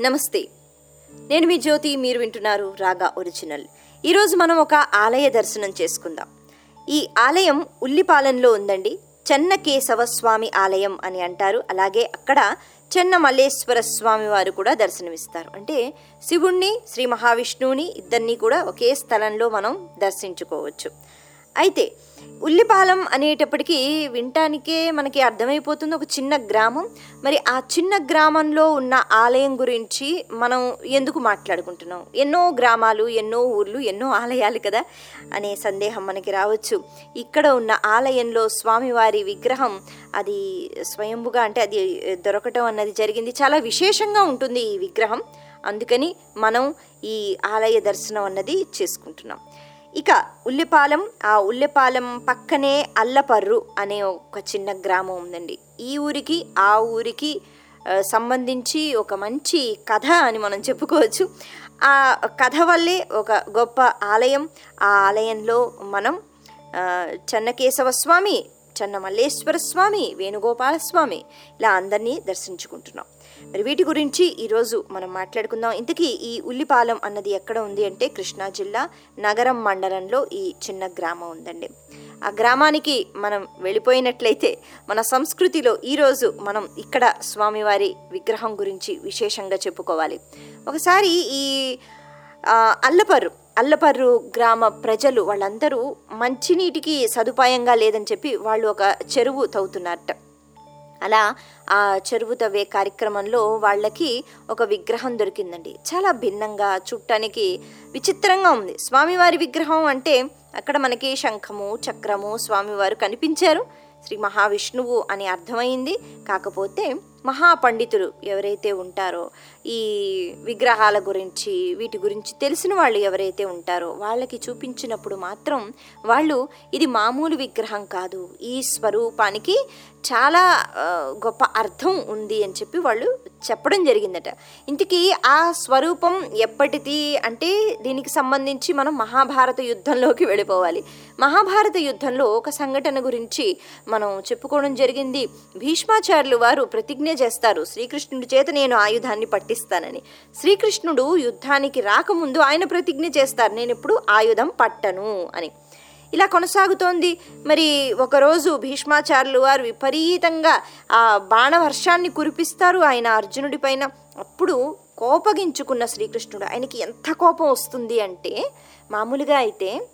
నమస్తే. నేను మీ జ్యోతి మీరు వింటున్నారు రాగా ఒరిజినల్. ఈరోజు మనం ఒక ఆలయ దర్శనం చేసుకుందాం. ఈ ఆలయం ఉల్లిపాలెంలో ఉందండి. చెన్న కేశవ స్వామి ఆలయం అని అంటారు. అలాగే అక్కడ చెన్న మల్లేశ్వర స్వామి వారు కూడా దర్శనమిస్తారు. అంటే శివుణ్ణి శ్రీ మహావిష్ణువుని ఇద్దరినీ కూడా ఒకే స్థలంలో మనం దర్శించుకోవచ్చు. అయితే ఉల్లిపాలెం అనేటప్పటికీ వినటానికే మనకి అర్థమైపోతుంది. ఒక చిన్న గ్రామం. మరి ఆ చిన్న గ్రామంలో ఉన్న ఆలయం గురించి మనం ఎందుకు మాట్లాడుకుంటున్నాం? ఎన్నో గ్రామాలు ఎన్నో ఊర్లు ఎన్నో ఆలయాలు కదా అనే సందేహం మనకి రావచ్చు. ఇక్కడ ఉన్న ఆలయంలో స్వామివారి విగ్రహం అది స్వయంభుగా అంటే అది దొరకటం అన్నది జరిగింది. చాలా విశేషంగా ఉంటుంది ఈ విగ్రహం. అందుకని మనం ఈ ఆలయ దర్శనం అన్నది చేసుకుంటున్నాం. ఇక ఉల్లిపాలెం ఆ ఉల్లిపాలెం పక్కనే అల్లపర్రు అనే ఒక చిన్న గ్రామం ఉందండి. ఈ ఊరికి ఆ ఊరికి సంబంధించి ఒక మంచి కథ అని మనం చెప్పుకోవచ్చు. ఆ కథ వల్లే ఒక గొప్ప ఆలయం ఆ ఆలయంలో మనం చెన్నకేశవ స్వామి చెన్న మల్లేశ్వర స్వామి వేణుగోపాల స్వామి ఇలా అందరినీ దర్శించుకుంటున్నాం. మరి వీటి గురించి ఈరోజు మనం మాట్లాడుకుందాం. ఇంతకీ ఈ ఉల్లిపాలెం అన్నది ఎక్కడ ఉంది అంటే కృష్ణా జిల్లా నగరం మండలంలో ఈ చిన్న గ్రామం ఉందండి. ఆ గ్రామానికి మనం వెళ్ళిపోయినట్లయితే మన సంస్కృతిలో ఈరోజు మనం ఇక్కడ స్వామివారి విగ్రహం గురించి విశేషంగా చెప్పుకోవాలి. ఒకసారి ఈ అల్లపర్రు అల్లపర్రు గ్రామ ప్రజలు వాళ్ళందరూ మంచినీటికి సదుపాయంగా లేదని చెప్పి వాళ్ళు ఒక చెరువు తవ్వుతున్నారట. అలా ఆ చెరువు తవ్వే కార్యక్రమంలో వాళ్ళకి ఒక విగ్రహం దొరికిందండి. చాలా భిన్నంగా చూడటానికి విచిత్రంగా ఉంది. స్వామివారి విగ్రహం అంటే అక్కడ మనకి శంఖము చక్రము స్వామివారు కనిపించారు. శ్రీ మహావిష్ణువు అని అర్థమైంది. కాకపోతే మహాపండితులు ఎవరైతే ఉంటారో ఈ విగ్రహాల గురించి వీటి గురించి తెలిసిన వాళ్ళు ఎవరైతే ఉంటారో వాళ్ళకి చూపించినప్పుడు మాత్రం వాళ్ళు ఇది మామూలు విగ్రహం కాదు. ఈ స్వరూపానికి చాలా గొప్ప అర్థం ఉంది అని చెప్పి వాళ్ళు చెప్పడం జరిగిందట. ఇంతకీ ఆ స్వరూపం ఎప్పటిది అంటే దీనికి సంబంధించి మనం మహాభారత యుద్ధంలోకి వెళ్ళిపోవాలి. మహాభారత యుద్ధంలో ఒక సంఘటన గురించి మనం చెప్పుకోవడం జరిగింది. భీష్మాచార్యులు వారు ప్రతిజ్ఞ చేస్తారు శ్రీకృష్ణుడి చేత నేను ఆయుధాన్ని పట్టిస్తానని. శ్రీకృష్ణుడు యుద్ధానికి రాకముందు ఆయన ప్రతిజ్ఞ చేస్తారు. నేను ఇప్పుడు ఆయుధం పట్టను అని. ఇలా కొనసాగుతోంది. మరి ఒకరోజు భీష్మాచార్యులు వారు విపరీతంగా ఆ బాణవర్షాన్ని కురిపిస్తారు ఆయన అర్జునుడి పైన. అప్పుడు కోపగించుకున్న శ్రీకృష్ణుడు ఆయనకి ఎంత కోపం వస్తుంది అంటే మామూలుగా అయితే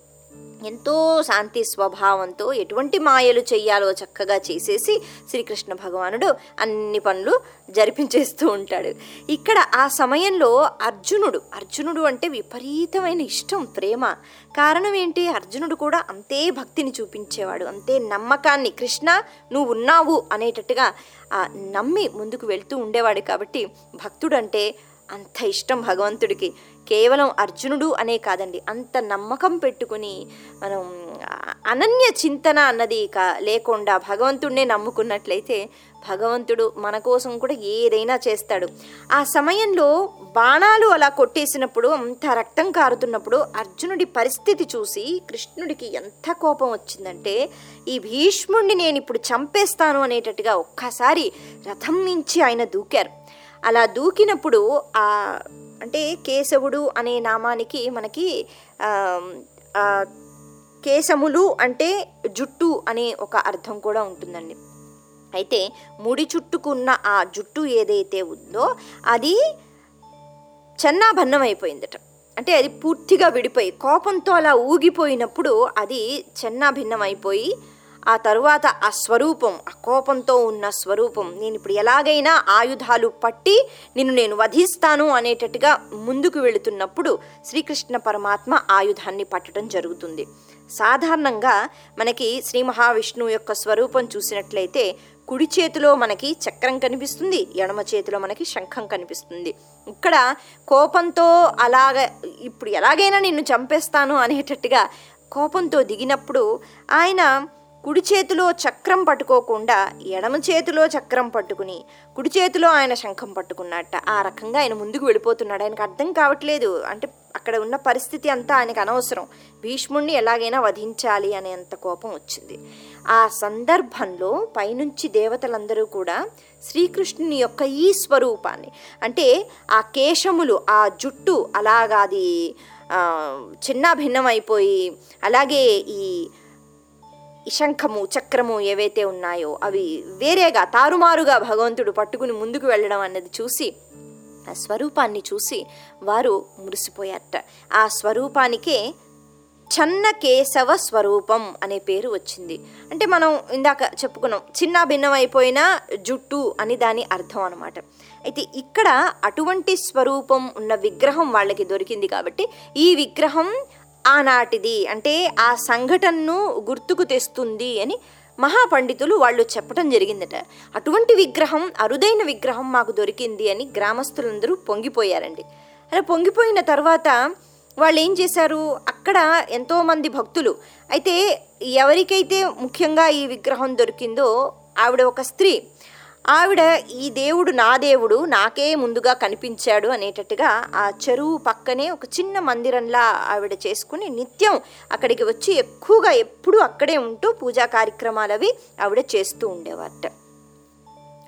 ఎంతో శాంతి స్వభావంతో ఎటువంటి మాయలు చెయ్యాలో చక్కగా చేసేసి శ్రీకృష్ణ భగవానుడు అన్ని పనులు జరిపించేస్తూ ఉంటాడు. ఇక్కడ ఆ సమయంలో అర్జునుడు అర్జునుడు అంటే విపరీతమైన ఇష్టం ప్రేమ. కారణం ఏంటి? అర్జునుడు కూడా అంతే భక్తిని చూపించేవాడు అంతే నమ్మకాన్ని కృష్ణ నువ్వు ఉన్నావు అనేటట్టుగా నమ్మి ముందుకు వెళ్తూ ఉండేవాడు కాబట్టి భక్తుడు అంటే అంత ఇష్టం భగవంతుడికి. కేవలం అర్జునుడు అనే కాదండి. అంత నమ్మకం పెట్టుకుని మనం అనన్య చింతన అన్నది ఇక లేకుండా భగవంతుడినే నమ్ముకున్నట్లయితే భగవంతుడు మన కోసం కూడా ఏదైనా చేస్తాడు. ఆ సమయంలో బాణాలు అలా కొట్టేసినప్పుడు అంత రక్తం కారుతున్నప్పుడు అర్జునుడి పరిస్థితి చూసి కృష్ణుడికి ఎంత కోపం వచ్చిందంటే ఈ భీష్ముడిని నేను ఇప్పుడు చంపేస్తాను అనేటట్టుగా ఒక్కసారి రథం నుంచి ఆయన దూకారు. అలా దూకినప్పుడు ఆ అంటే కేశవుడు అనే నామానికి మనకి కేశములు అంటే జుట్టు అనే ఒక అర్థం కూడా ఉంటుందండి. అయితే ముడి చుట్టుకున్న ఆ జుట్టు ఏదైతే ఉందో అది చెన్నాభన్నం అయిపోయిందట అంటే అది పూర్తిగా విడిపోయి కోపంతో అలా ఊగిపోయినప్పుడు అది చెన్నాభిన్నం అయిపోయి ఆ తరువాత ఆ స్వరూపం ఆ కోపంతో ఉన్న స్వరూపం. నేను ఇప్పుడు ఎలాగైనా ఆయుధాలు పట్టి నిన్ను నేను వధిస్తాను అనేటట్టుగా ముందుకు వెళుతున్నప్పుడు శ్రీకృష్ణ పరమాత్మ ఆయుధాన్ని పట్టడం జరుగుతుంది. సాధారణంగా మనకి శ్రీ మహావిష్ణువు యొక్క స్వరూపం చూసినట్లయితే కుడి చేతిలో మనకి చక్రం కనిపిస్తుంది ఎడమ చేతిలో మనకి శంఖం కనిపిస్తుంది. ఇక్కడ కోపంతో అలాగ ఇప్పుడు ఎలాగైనా నిన్ను చంపేస్తాను అనేటట్టుగా కోపంతో దిగినప్పుడు ఆయన కుడి చేతిలో చక్రం పట్టుకోకుండా ఎడమ చేతిలో చక్రం పట్టుకుని కుడి చేతిలో ఆయన శంఖం పట్టుకున్నట్ట. ఆ రకంగా ఆయన ముందుకు వెళ్ళిపోతున్నాడు. ఆయనకు అర్థం కావట్లేదు. అంటే అక్కడ ఉన్న పరిస్థితి అంతా ఆయనకు అనవసరం. భీష్ముణ్ణి ఎలాగైనా వధించాలి అనే అంత కోపం వచ్చింది. ఆ సందర్భంలో పైనుంచి దేవతలందరూ కూడా శ్రీకృష్ణుని యొక్క ఈ స్వరూపాన్ని అంటే ఆ కేశములు ఆ జుట్టు అలాగా అది చిన్న భిన్నమైపోయి అలాగే ఈ శంఖము చక్రము ఏవైతే ఉన్నాయో అవి వేరేగా తారుమారుగా భగవంతుడు పట్టుకుని ముందుకు వెళ్ళడం అన్నది చూసి ఆ స్వరూపాన్ని చూసి వారు మురిసిపోయారట. ఆ స్వరూపానికే చన్న కేశవ స్వరూపం అనే పేరు వచ్చింది. అంటే మనం ఇందాక చెప్పుకున్నాం చిన్న భిన్నమైపోయిన జుట్టు అని దాని అర్థం అనమాట అయితే ఇక్కడ అటువంటి స్వరూపం ఉన్న విగ్రహం వాళ్ళకి దొరికింది కాబట్టి ఈ విగ్రహం ఆనాటిది అంటే ఆ సంఘటనను గుర్తుకు తెస్తుంది అని మహాపండితులు వాళ్ళు చెప్పడం జరిగిందట. అటువంటి విగ్రహం అరుదైన విగ్రహం మాకు దొరికింది అని గ్రామస్తులందరూ పొంగిపోయారండి. అలా పొంగిపోయిన తర్వాత వాళ్ళు ఏం చేశారు? అక్కడ ఎంతోమంది భక్తులు. అయితే ఎవరికైతే ముఖ్యంగా ఈ విగ్రహం దొరికిందో ఆవిడ ఒక స్త్రీ. ఆవిడ ఈ దేవుడు నా దేవుడు నాకే ముందుగా కనిపించాడు అనేటట్టుగా ఆ చెరువు పక్కనే ఒక చిన్న మందిరంలా ఆవిడ చేసుకుని నిత్యం అక్కడికి వచ్చి ఎక్కువగా ఎప్పుడూ అక్కడే ఉంటూ పూజా కార్యక్రమాలు అవి ఆవిడ చేస్తూ ఉండేవారట.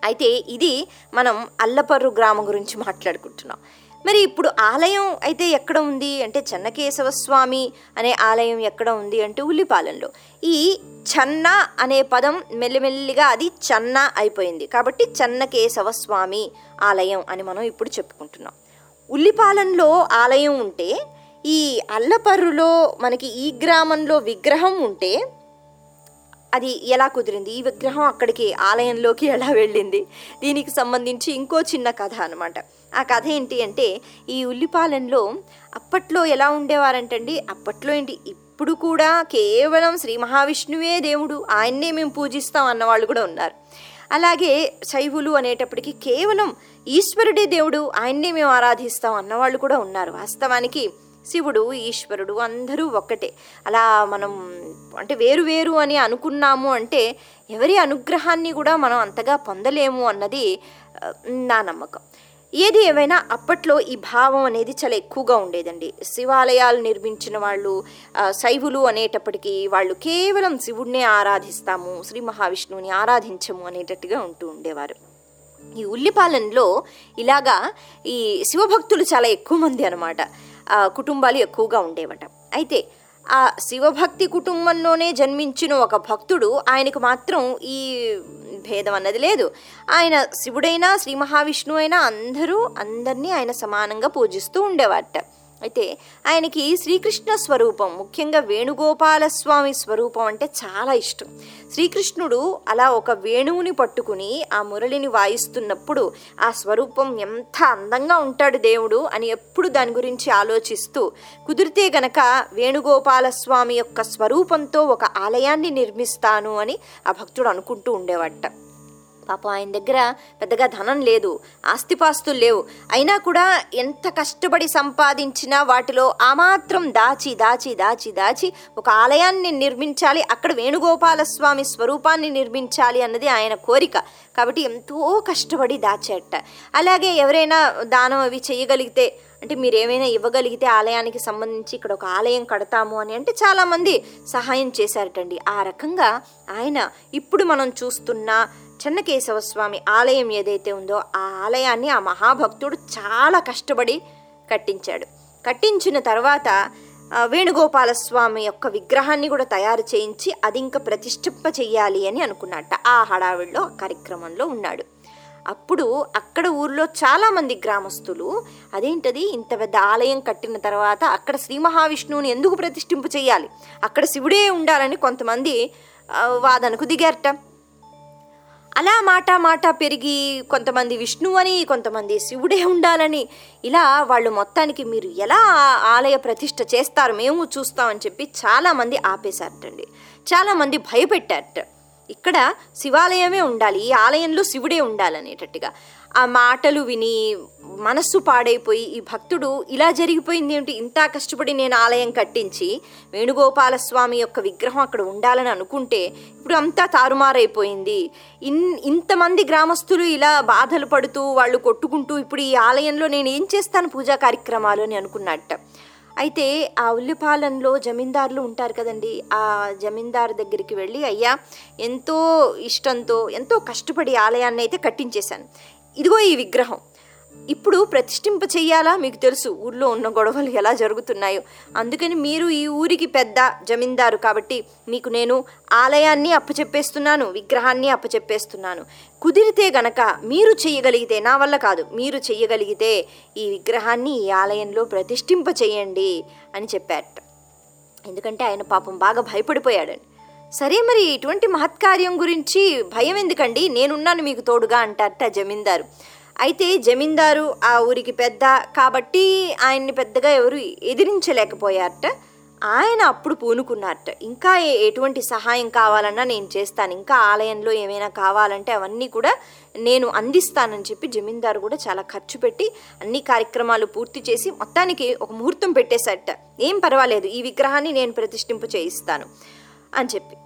అయితే ఇది మనం అల్లపర్రు గ్రామం గురించి మాట్లాడుకుంటున్నాం. మరి ఇప్పుడు ఆలయం అయితే ఎక్కడ ఉంది? అంటే చెన్నకేశవ స్వామి అనే ఆలయం ఎక్కడ ఉంది అంటే ఉల్లిపాలెంలో. ఈ చన్న అనే పదం మెల్లిమెల్లిగా అది చన్న అయిపోయింది. కాబట్టి చెన్నకేశవ స్వామి ఆలయం అని మనం ఇప్పుడు చెప్పుకుంటున్నాం. ఉల్లిపాలెంలో ఆలయం ఉంటే ఈ అల్లపర్రులో మనకి ఈ గ్రామంలో విగ్రహం ఉంటే అది ఎలా కుదిరింది? ఈ విగ్రహం అక్కడికి ఆలయంలోకి ఎలా వెళ్ళింది? దీనికి సంబంధించి ఇంకో చిన్న కథ అనమాట ఆ కథ ఏంటి అంటే ఈ ఉల్లిపాలెంలో అప్పట్లో ఎలా ఉండేవారంటండి? అప్పట్లో ఏంటి? ఇప్పుడు కూడా కేవలం శ్రీ మహావిష్ణువే దేవుడు ఆయన్నే మేము పూజిస్తాం అన్నవాళ్ళు కూడా ఉన్నారు. అలాగే శైవులు అనేటప్పటికీ కేవలం ఈశ్వరుడే దేవుడు ఆయన్నే మేము ఆరాధిస్తాం అన్నవాళ్ళు కూడా ఉన్నారు. వాస్తవానికి శివుడు ఈశ్వరుడు అందరూ ఒక్కటే. అలా మనం అంటే వేరు వేరు అని అనుకున్నాము అంటే ఎవరి అనుగ్రహాన్ని కూడా మనం అంతగా పొందలేము అన్నది నా నమ్మకం. ఏది ఏవైనా అప్పట్లో ఈ భావం అనేది చాలా ఎక్కువగా ఉండేదండి. శివాలయాలు నిర్మించిన వాళ్ళు శైవులు అనేటప్పటికీ వాళ్ళు కేవలం శివుడినే ఆరాధిస్తాము శ్రీ మహావిష్ణువుని ఆరాధించము అనేటట్టుగా ఉంటూ ఉండేవారు. ఈ ఉల్లిపాలెంలో ఇలాగా ఈ శివభక్తులు చాలా ఎక్కువ మంది అనమాట కుటుంబాలు ఎక్కువగా ఉండేవట. అయితే ఆ శివభక్తి కుటుంబంలోనే జన్మించిన ఒక భక్తుడు ఆయనకు మాత్రం ఈ భేదం అన్నది లేదు. ఆయన శివుడైనా శ్రీ మహావిష్ణువు అయినా అందరూ అందరినీ ఆయన సమానంగా పూజిస్తూ ఉండేవాట అయితే ఆయనకి శ్రీకృష్ణ స్వరూపం ముఖ్యంగా వేణుగోపాల స్వామి స్వరూపం అంటే చాలా ఇష్టం. శ్రీకృష్ణుడు అలా ఒక వేణువుని పట్టుకుని ఆ మురళిని వాయిస్తున్నప్పుడు ఆ స్వరూపం ఎంత అందంగా ఉంటాడు దేవుడు అని ఎప్పుడు దాని గురించి ఆలోచిస్తూ కుదిరితే గనక వేణుగోపాల స్వామి యొక్క స్వరూపంతో ఒక ఆలయాన్ని నిర్మిస్తాను అని ఆ భక్తుడు అనుకుంటూ ఉండేవాట పాపం ఆయన దగ్గర పెద్దగా ధనం లేదు ఆస్తిపాస్తులు లేవు. అయినా కూడా ఎంత కష్టపడి సంపాదించినా వాటిలో ఆ మాత్రం దాచి దాచి దాచి దాచి ఒక ఆలయాన్ని నిర్మించాలి అక్కడ వేణుగోపాల స్వామి స్వరూపాన్ని నిర్మించాలి అన్నది ఆయన కోరిక. కాబట్టి ఎంతో కష్టపడి దాచేట. అలాగే ఎవరైనా దానం అవి చేయగలిగితే అంటే మీరు ఏమైనా ఇవ్వగలిగితే ఆలయానికి సంబంధించి ఇక్కడ ఒక ఆలయం కడతాము అని అంటే చాలామంది సహాయం చేశారటండి. ఆ రకంగా ఆయన ఇప్పుడు మనం చూస్తున్న చెన్నకేశవ స్వామి ఆలయం ఏదైతే ఉందో ఆ ఆలయాన్ని ఆ మహాభక్తుడు చాలా కష్టపడి కట్టించాడు. కట్టించిన తర్వాత వేణుగోపాల స్వామి యొక్క విగ్రహాన్ని కూడా తయారు చేయించి అది ఇంకా ప్రతిష్ఠింప చెయ్యాలి అని అనుకున్నట్ట. ఆ హడావిడిలో ఆ కార్యక్రమంలో ఉన్నాడు. అప్పుడు అక్కడ ఊర్లో చాలామంది గ్రామస్తులు అదేంటది? ఇంత పెద్ద ఆలయం కట్టిన తర్వాత అక్కడ శ్రీ మహావిష్ణువుని ఎందుకు ప్రతిష్ఠింపు చేయాలి అక్కడ శివుడే ఉండాలని కొంతమంది వాదనకు దిగారట. అలా మాట మాట పెరిగి కొంతమంది విష్ణువు అని కొంతమంది శివుడే ఉండాలని ఇలా వాళ్ళు మొత్తానికి మీరు ఎలా ఆలయ ప్రతిష్ట చేస్తారు? మేము చూస్తామని చెప్పి చాలామంది ఆపేశారటండి. చాలామంది భయపెట్టారట. ఇక్కడ శివాలయమే ఉండాలి ఈ ఆలయంలో శివుడే ఉండాలనేటట్టుగా. ఆ మాటలు విని మనస్సు పాడైపోయి ఈ భక్తుడు ఇలా జరిగిపోయింది ఏంటి ఇంత కష్టపడి నేను ఆలయం కట్టించి వేణుగోపాల స్వామి యొక్క విగ్రహం అక్కడ ఉండాలని అనుకుంటే ఇప్పుడు అంతా తారుమారైపోయింది. ఇన్ ఇంతమంది గ్రామస్తులు ఇలా బాధలు పడుతూ వాళ్ళు కొట్టుకుంటూ ఇప్పుడు ఈ ఆలయంలో నేను ఏం చేస్తాను పూజా కార్యక్రమాలు అని అనుకున్నట్ట. అయితే ఆ ఉల్లిపాలెంలో జమీందారులు ఉంటారు కదండి ఆ జమీందారు దగ్గరికి వెళ్ళి అయ్యా ఎంతో ఇష్టంతో ఎంతో కష్టపడి ఆలయాన్ని అయితే కట్టించేశాను. ఇదిగో ఈ విగ్రహం. ఇప్పుడు ప్రతిష్ఠింప చెయ్యాలా? మీకు తెలుసు ఊర్లో ఉన్న గొడవలు ఎలా జరుగుతున్నాయో. అందుకని మీరు ఈ ఊరికి పెద్ద జమీందారు కాబట్టి మీకు నేను ఆలయాన్ని అప్పచెప్పేస్తున్నాను విగ్రహాన్ని అప్పచెప్పేస్తున్నాను. కుదిరితే గనక మీరు చెయ్యగలిగితే నా వల్ల కాదు మీరు చెయ్యగలిగితే ఈ విగ్రహాన్ని ఈ ఆలయంలో ప్రతిష్ఠింప చేయండి అని చెప్పారట. ఎందుకంటే ఆయన పాపం బాగా భయపడిపోయాడండి సరే మరి ఇటువంటి మహత్కార్యం గురించి భయం ఎందుకండి? నేనున్నాను మీకు తోడుగా అంటారట జమీందారు. అయితే జమీందారు ఆ ఊరికి పెద్ద కాబట్టి ఆయన్ని పెద్దగా ఎవరు ఎదిరించలేకపోయారట. ఆయన అప్పుడు పూనుకున్నారట. ఇంకా ఎటువంటి సహాయం కావాలన్నా నేను చేస్తాను. ఇంకా ఆలయంలో ఏమైనా కావాలంటే అవన్నీ కూడా నేను అందిస్తానని చెప్పి జమీందారు కూడా చాలా ఖర్చు పెట్టి అన్ని కార్యక్రమాలు పూర్తి చేసి మొత్తానికి ఒక ముహూర్తం పెట్టేశారట. ఏం పర్వాలేదు ఈ విగ్రహాన్ని నేను ప్రతిష్ఠింపు చేయిస్తాను అని చెప్పి.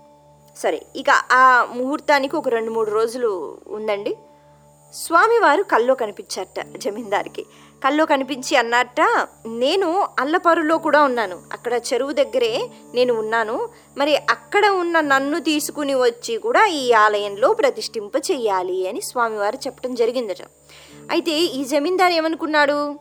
సరే ఇక ఆ ముహూర్తానికి ఒక రెండు మూడు రోజులు ఉందండి. స్వామివారు కల్లో కనిపించారట జమీందారికి. కల్లో కనిపించి అన్నట్ట నేను అల్లపరులో కూడా ఉన్నాను. అక్కడ చెరువు దగ్గరే నేను ఉన్నాను. మరి అక్కడ ఉన్న నన్ను తీసుకుని వచ్చి కూడా ఈ ఆలయంలో ప్రతిష్ఠింప చెయ్యాలి అని స్వామివారు చెప్పడం జరిగిందట. అయితే ఈ జమీందారు ఏమనుకున్నాడు?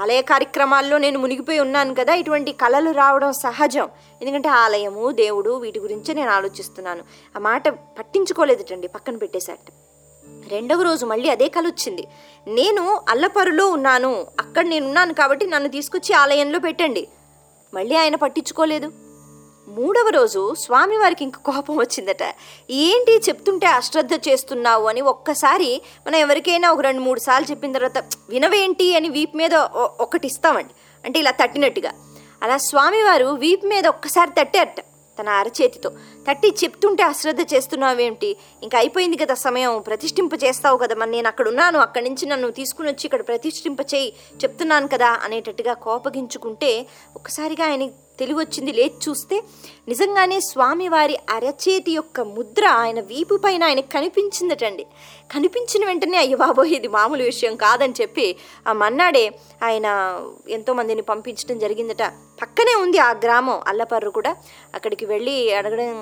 ఆలయ కార్యక్రమాల్లో నేను మునిగిపోయి ఉన్నాను కదా ఇటువంటి కళలు రావడం సహజం. ఎందుకంటే ఆలయము దేవుడు వీటి గురించి నేను ఆలోచిస్తున్నాను. ఆ మాట పట్టించుకోలేదటండి పక్కన పెట్టేశాట రెండవ రోజు మళ్ళీ అదే కల వచ్చింది. నేను అల్లపరులో ఉన్నాను. అక్కడ నేను ఉన్నాను కాబట్టి నన్ను తీసుకొచ్చి ఆలయంలో పెట్టండి. మళ్ళీ ఆయన పట్టించుకోలేదు. మూడవ రోజు స్వామివారికి ఇంక కోపం వచ్చిందట. ఏంటి చెప్తుంటే అశ్రద్ధ చేస్తున్నావు అని ఒక్కసారి మనం ఎవరికైనా ఒక రెండు మూడు సార్లు చెప్పిన తర్వాత వినవేంటి అని వీపు మీద ఒ- ఒకటి ఇస్తామండి. అంటే ఇలా తట్టినట్టుగా. అలా స్వామివారు వీపు మీద ఒక్కసారి తట్టారట తన అరచేతితో. తట్టి చెప్తుంటే అశ్రద్ధ చేస్తున్నావేంటి? ఇంకా అయిపోయింది కదా సమయం. ప్రతిష్ఠింప చేస్తావు కదా మరి. నేను అక్కడ ఉన్నాను. అక్కడి నుంచి నన్ను తీసుకుని వచ్చి ఇక్కడ ప్రతిష్ఠింప చేయి. చెప్తున్నాను కదా అనేటట్టుగా కోపగించుకుంటే ఒక్కసారిగా ఆయన తెలివి వచ్చింది లేచి చూస్తే నిజంగానే స్వామివారి అరచేతి యొక్క ముద్ర ఆయన వీపు పైన ఆయన కనిపించిందటండి. కనిపించిన వెంటనే అయ్య బాబోయ్ ఇది మామూలు విషయం కాదని చెప్పి ఆ మన్నాడే ఆయన ఎంతోమందిని పంపించడం జరిగిందట. పక్కనే ఉంది ఆ గ్రామం అల్లపర్రు కూడా. అక్కడికి వెళ్ళి అడగడం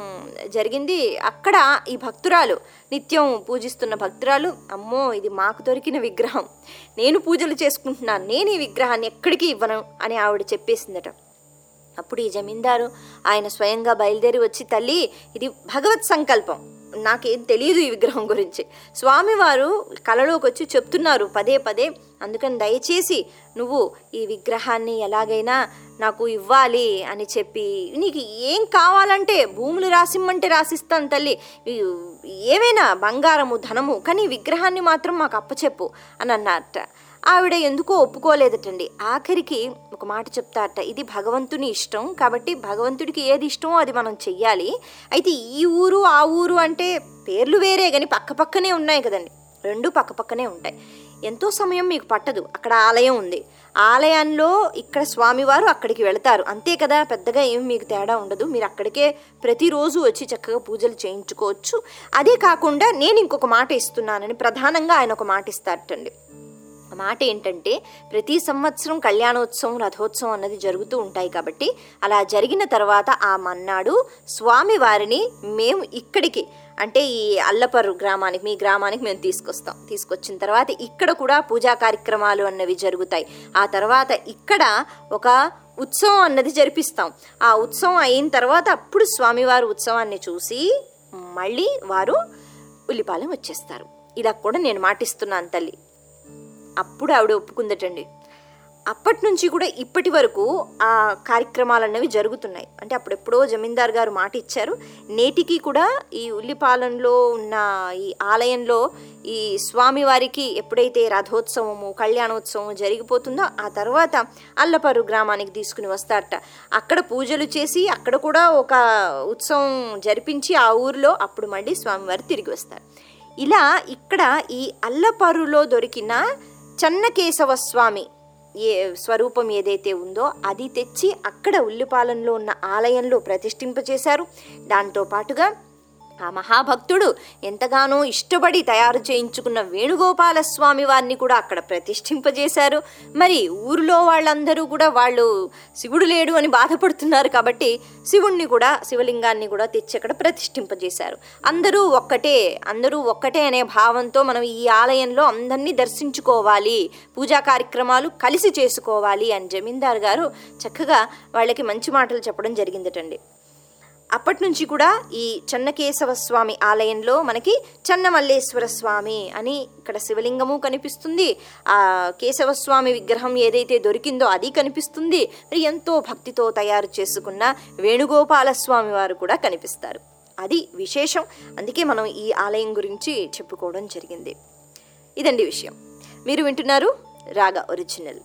జరిగింది. అక్కడ ఈ భక్తురాలు నిత్యం పూజిస్తున్న భక్తురాలు అమ్మో ఇది మాకు దొరికిన విగ్రహం. నేను పూజలు చేసుకుంటున్నాను నేను ఈ విగ్రహాన్ని ఎక్కడికి ఇవ్వను అని ఆవిడ చెప్పేసిందట. అప్పుడు ఈ జమీందారు ఆయన స్వయంగా బయలుదేరి వచ్చి తల్లి ఇది భగవత్ సంకల్పం. నాకేం తెలియదు ఈ విగ్రహం గురించి. స్వామివారు కలలోకి వచ్చి చెప్తున్నారు పదే పదే. అందుకని దయచేసి నువ్వు ఈ విగ్రహాన్ని ఎలాగైనా నాకు ఇవ్వాలి అని చెప్పి నీకు ఏం కావాలంటే భూములు రాసిమ్మంటే రాసిస్తాను తల్లి. ఏవైనా బంగారము ధనము కానీ విగ్రహాన్ని మాత్రం మాకు అప్పచెప్పు అని అన్నారట. ఆవిడ ఎందుకో ఒప్పుకోలేదటండి. ఆఖరికి ఒక మాట చెప్తారట ఇది భగవంతుని ఇష్టం కాబట్టి భగవంతుడికి ఏది ఇష్టమో అది మనం చెయ్యాలి. అయితే ఈ ఊరు ఆ ఊరు అంటే పేర్లు వేరే కానీ పక్కపక్కనే ఉన్నాయి కదండి. రెండు పక్కపక్కనే ఉంటాయి. ఎంతో సమయం మీకు పట్టదు అక్కడ ఆలయం ఉంది. ఆలయంలో ఇక్కడ స్వామివారు అక్కడికి వెళతారు. అంతే కదా పెద్దగా ఏం మీకు తేడా ఉండదు. మీరు అక్కడికే ప్రతిరోజు వచ్చి చక్కగా పూజలు చేయించుకోవచ్చు. అదే కాకుండా నేను ఇంకొక మాట ఇస్తున్నానని ప్రధానంగా ఆయన ఒక మాట ఇస్తారటండి. మాట ఏంటంటే ప్రతి సంవత్సరం కళ్యాణోత్సవం రథోత్సవం అన్నది జరుగుతూ ఉంటాయి కాబట్టి అలా జరిగిన తర్వాత ఆ మన్నాడు స్వామి వారిని మేము ఇక్కడికి అంటే ఈ అల్లపర్రు గ్రామానికి మీ గ్రామానికి మేము తీసుకొస్తాం. తీసుకొచ్చిన తర్వాత ఇక్కడ కూడా పూజా కార్యక్రమాలు అన్నవి జరుగుతాయి. ఆ తర్వాత ఇక్కడ ఒక ఉత్సవం అన్నది జరిపిస్తాం. ఆ ఉత్సవం అయిన తర్వాత అప్పుడు స్వామివారు ఉత్సవాన్ని చూసి మళ్ళీ వారు ఉల్లిపాలెం వచ్చేస్తారు. ఇలా కూడా నేను మాటిస్తున్నాను తల్లి. అప్పుడు ఆవిడ ఒప్పుకుందటండి. అప్పటి నుంచి కూడా ఇప్పటి వరకు ఆ కార్యక్రమాలు అన్నవి జరుగుతున్నాయి. అంటే అప్పుడెప్పుడో జమీందార్ గారు మాట ఇచ్చారు. నేటికి కూడా ఈ ఉల్లిపాలెంలో ఉన్న ఈ ఆలయంలో ఈ స్వామివారికి ఎప్పుడైతే రథోత్సవము కళ్యాణోత్సవం జరిగిపోతుందో ఆ తర్వాత అల్లపర్రు గ్రామానికి తీసుకుని వస్తారట. అక్కడ పూజలు చేసి అక్కడ కూడా ఒక ఉత్సవం జరిపించి ఆ ఊరిలో అప్పుడు మళ్ళీ స్వామివారు తిరిగి వస్తారు. ఇలా ఇక్కడ ఈ అల్లపరులో దొరికిన చెన్నకేశవ స్వామి ఏ స్వరూపం ఏదైతే ఉందో అది తెచ్చి అక్కడ ఉల్లిపాలెంలో ఉన్న ఆలయంలో ప్రతిష్ఠింపచేశారు. దాంతో పాటుగా ఆ మహాభక్తుడు ఎంతగానో ఇష్టపడి తయారు చేయించుకున్న వేణుగోపాల స్వామి వారిని కూడా అక్కడ ప్రతిష్ఠింపజేశారు. మరి ఊరిలో వాళ్ళందరూ కూడా వాళ్ళు శివుడు లేడు అని బాధపడుతున్నారు కాబట్టి శివుణ్ణి కూడా శివలింగాన్ని కూడా తెచ్చి అక్కడ ప్రతిష్ఠింపజేశారు. అందరూ ఒక్కటే అందరూ ఒక్కటే అనే భావంతో మనం ఈ ఆలయంలో అందరినీ దర్శించుకోవాలి పూజా కార్యక్రమాలు కలిసి చేసుకోవాలి అని జమీందారు గారు చక్కగా వాళ్ళకి మంచి మాటలు చెప్పడం జరిగిందటండి. అప్పటి నుంచి కూడా ఈ చెన్నకేశవ స్వామి ఆలయంలో మనకి చెన్నమల్లేశ్వర స్వామి అని ఇక్కడ శివలింగము కనిపిస్తుంది. ఆ కేశవ స్వామి విగ్రహం ఏదైతే దొరికిందో అది కనిపిస్తుంది. మరి ఎంతో భక్తితో తయారు చేసుకున్న వేణుగోపాల స్వామి వారు కూడా కనిపిస్తారు. అది విశేషం. అందుకే మనం ఈ ఆలయం గురించి చెప్పుకోవడం జరిగింది. ఇదండి విషయం. మీరు వింటున్నారు రాగా ఒరిజినల్.